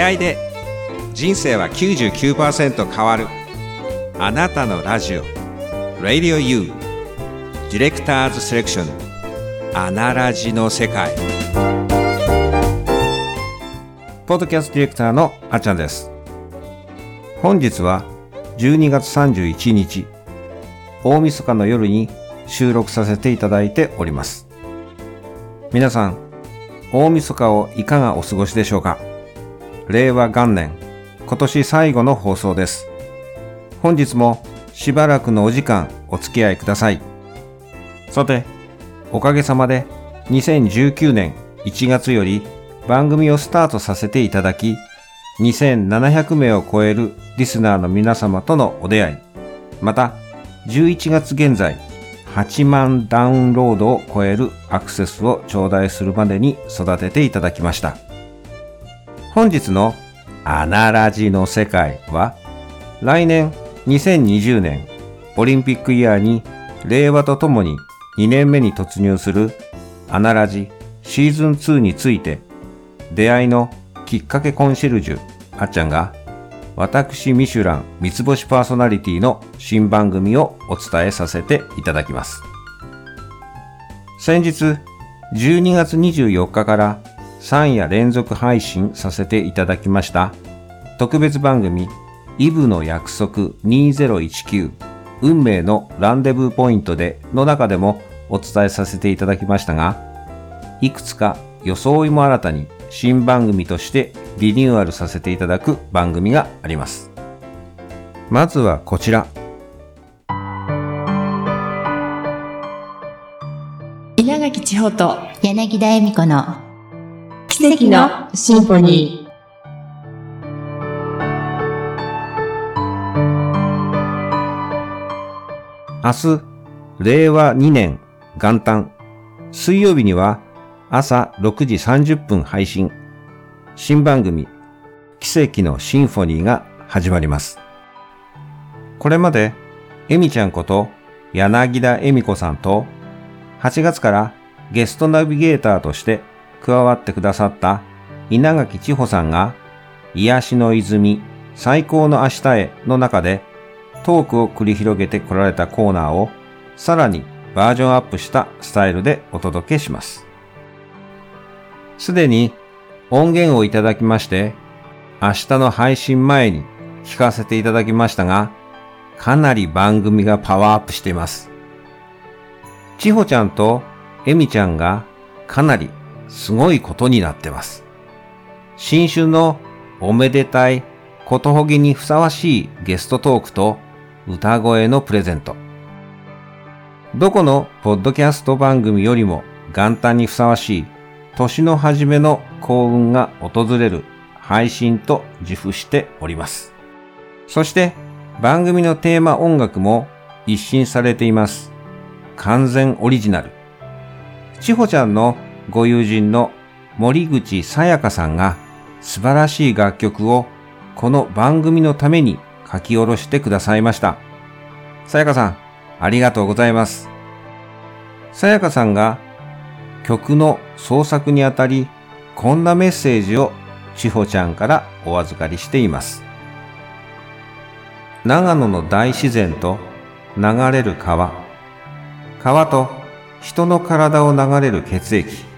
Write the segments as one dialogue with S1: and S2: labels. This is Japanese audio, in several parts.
S1: 出会いで人生は99%変わる。あなたのラジオ。Radio U ディレクターズセレクション。アナラジの世界。ポッドキャストディレクターのあっちゃんです。本日は12月31日。大晦日の夜に収録させていただいております。皆さん大晦日をいかがお過ごしでしょうか？令和元年、今年最後の放送です。本日もしばらくのお時間お付き合いください。さて、おかげさまで2019年1月より番組をスタートさせていただき、2700名を超えるリスナーの皆様とのお出会い、また11月現在8万ダウンロードを超えるアクセスを頂戴するまでに育てていただきました。本日のアナラジの世界は来年2020年オリンピックイヤーに令和とともに2年目に突入するアナラジシーズン2について出会いのきっかけコンシェルジュあっちゃんが私ミシュラン三つ星パーソナリティの新番組をお伝えさせていただきます。先日12月24日から3夜連続配信させていただきました。特別番組イブの約束2019運命のランデブーポイントでの中でもお伝えさせていただきましたがいくつか装いも新たに新番組としてリニューアルさせていただく番組があります。まずはこちら。
S2: 稲垣千穂と
S3: 柳田恵美子の
S2: 奇跡のシンフォニー。
S1: 明日、令和2年元旦、水曜日には朝6時30分配信、新番組、奇跡のシンフォニーが始まります。これまで、エミちゃんこと柳田恵美子さんと、8月からゲストナビゲーターとして加わってくださった稲垣千穂さんが、癒しの泉、最高の明日への中で、トークを繰り広げてこられたコーナーを、さらにバージョンアップしたスタイルでお届けします。すでに音源をいただきまして、明日の配信前に聞かせていただきましたが、かなり番組がパワーアップしています。千穂ちゃんとエミちゃんがかなりすごいことになってます。新春のおめでたいことほぎにふさわしいゲストトークと歌声のプレゼント。どこのポッドキャスト番組よりも元旦にふさわしい年の初めの幸運が訪れる配信と自負しております。そして番組のテーマ音楽も一新されています。完全オリジナル。ちほちゃんのご友人の森口さやかさんが素晴らしい楽曲をこの番組のために書き下ろしてくださいました。さやかさん、ありがとうございます。さやかさんが曲の創作にあたり、こんなメッセージをちほちゃんからお預かりしています。長野の大自然と流れる川、川と人の体を流れる血液、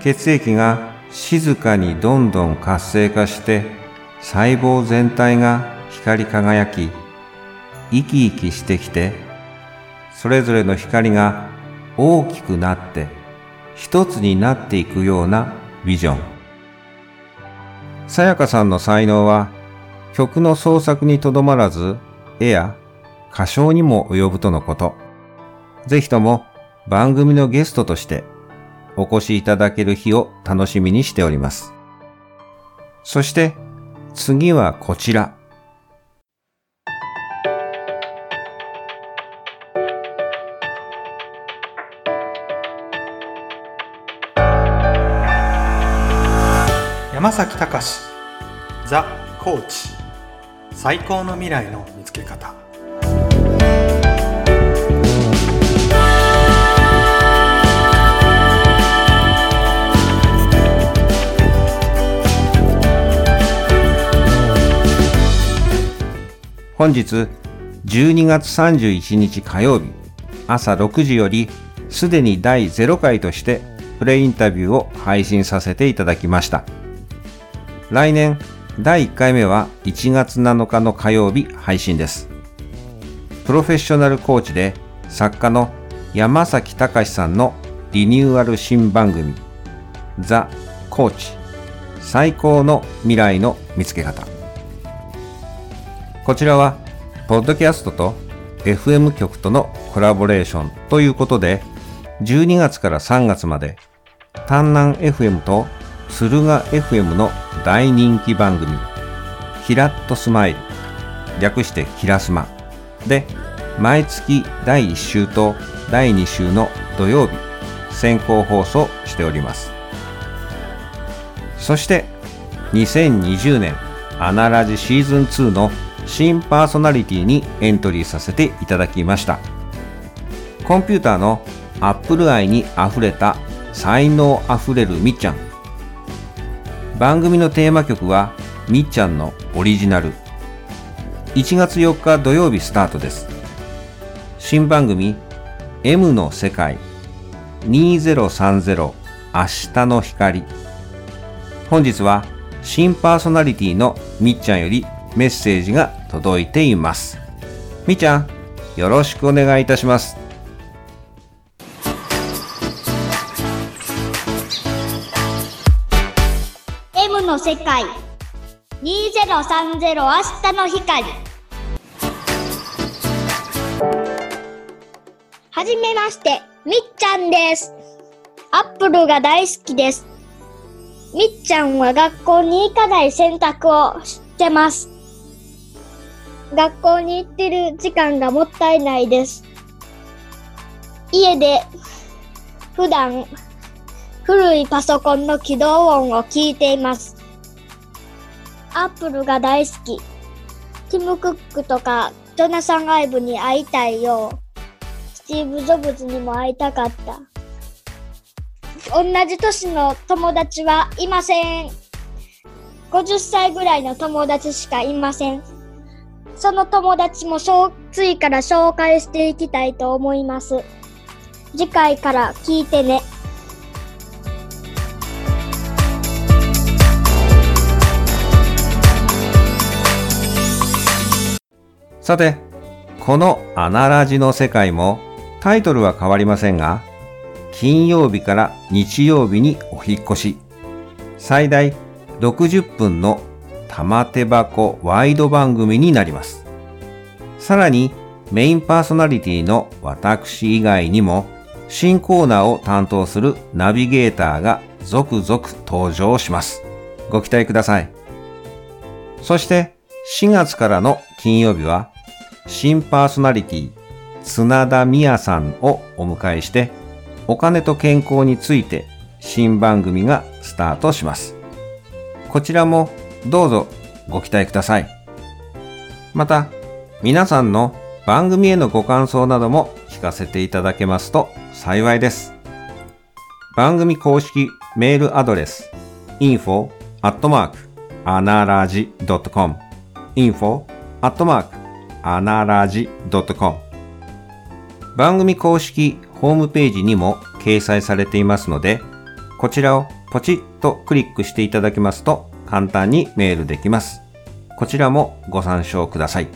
S1: 血液が静かにどんどん活性化して細胞全体が光り輝き生き生きしてきてそれぞれの光が大きくなって一つになっていくようなビジョン。さやかさんの才能は曲の創作にとどまらず絵や歌唱にも及ぶとのこと。ぜひとも番組のゲストとしてお越しいただける日を楽しみにしております。そして次はこちら。
S4: 山崎隆ザ・コーチ最高の未来の見つけ方
S1: 本日12月31日火曜日朝6時よりすでに第0回としてプレインタビューを配信させていただきました。来年第1回目は1月7日の火曜日配信です。プロフェッショナルコーチで作家の山崎隆さんのリニューアル新番組ザ・コーチ最高の未来の見つけ方こちらはポッドキャストと FM 局とのコラボレーションということで12月から3月まで丹南 FM と敦賀 FM の大人気番組キラッとスマイル略してキラスマで毎月第1週と第2週の土曜日先行放送しております。そして2020年アナラジシーズン2の新パーソナリティにエントリーさせていただきました。コンピューターのアップル愛にあふれた才能あふれるみっちゃん。番組のテーマ曲はみっちゃんのオリジナル。1月4日土曜日スタートです。新番組 M の世界。2030明日の光。本日は新パーソナリティのみっちゃんよりメッセージが届いています。みちゃんよろしくお願いいたします。
S3: M の世界。2030明日の光。はじめましてみっちゃんです。アップルが大好きです。みっちゃんは学校に行かない選択をしてます。学校に行ってる時間がもったいないです家で普段古いパソコンの起動音を聞いています。アップルが大好き。ティム・クックとかジョナサン・アイブに会いたいよう。スティーブ・ジョブズにも会いたかった。同じ年の友達はいません。50歳ぐらいの友達しかいません。その友達もそう次から紹介していきたいと思います。次回から聞いてね。
S1: さて、このアナラジの世界もタイトルは変わりませんが、金曜日から日曜日にお引っ越し、最大60分の玉手箱ワイド番組になります。さらにメインパーソナリティの私以外にも新コーナーを担当するナビゲーターが続々登場します。ご期待ください。そして4月からの金曜日は新パーソナリティ綱田美也さんをお迎えしてお金と健康について新番組がスタートします。こちらもどうぞご期待ください。また皆さんの番組へのご感想なども聞かせていただけますと幸いです。番組公式メールアドレス info アットマークアナラジ .com info アットマークアナラジ .com 番組公式ホームページにも掲載されていますのでこちらをポチッとクリックしていただけますと簡単にメールできます。こちらもご参照ください。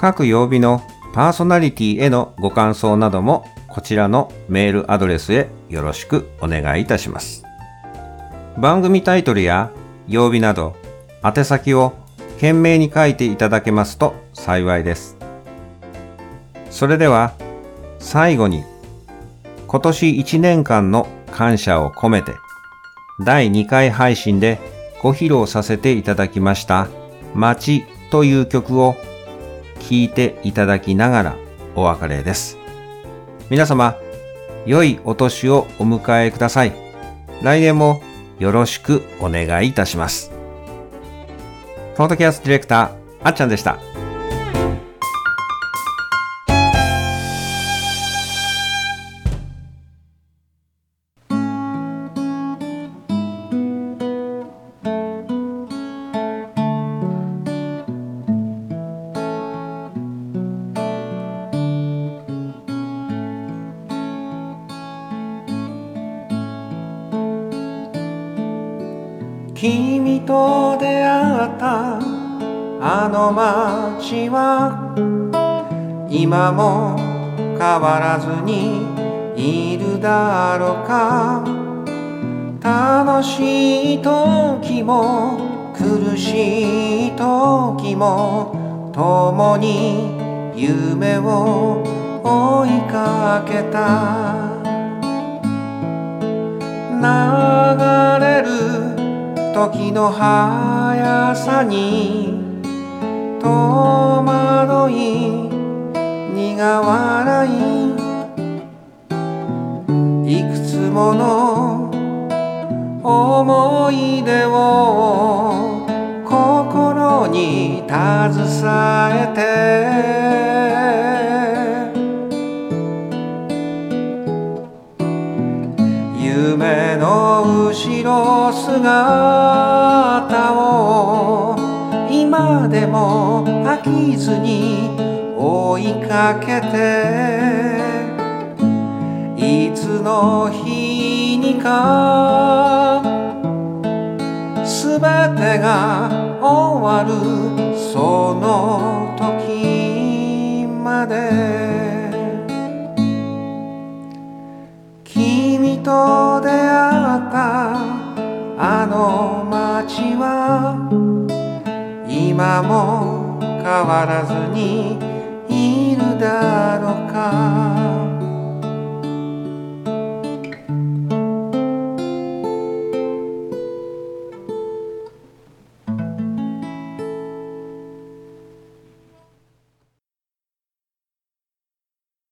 S1: 各曜日のパーソナリティへのご感想などもこちらのメールアドレスへよろしくお願いいたします。番組タイトルや曜日など宛先を懸命に書いていただけますと幸いです。それでは最後に今年1年間の感謝を込めて第2回配信でご披露させていただきました街という曲を聴いていただきながらお別れです。皆様、良いお年をお迎えください。来年もよろしくお願いいたします。ポッドキャストディレクター、あっちゃんでした。君と出会ったあの街は今も変わらずにいるだろうか楽しい時も苦しい時も共に夢を追いかけた流れ時の速さに戸惑い苦笑い。いくつもの思い出を心に携えて姿を今でも飽きずに追いかけていつの日にかすべてが終わるその時まで。君とちは今も変わらずにいるだろうか。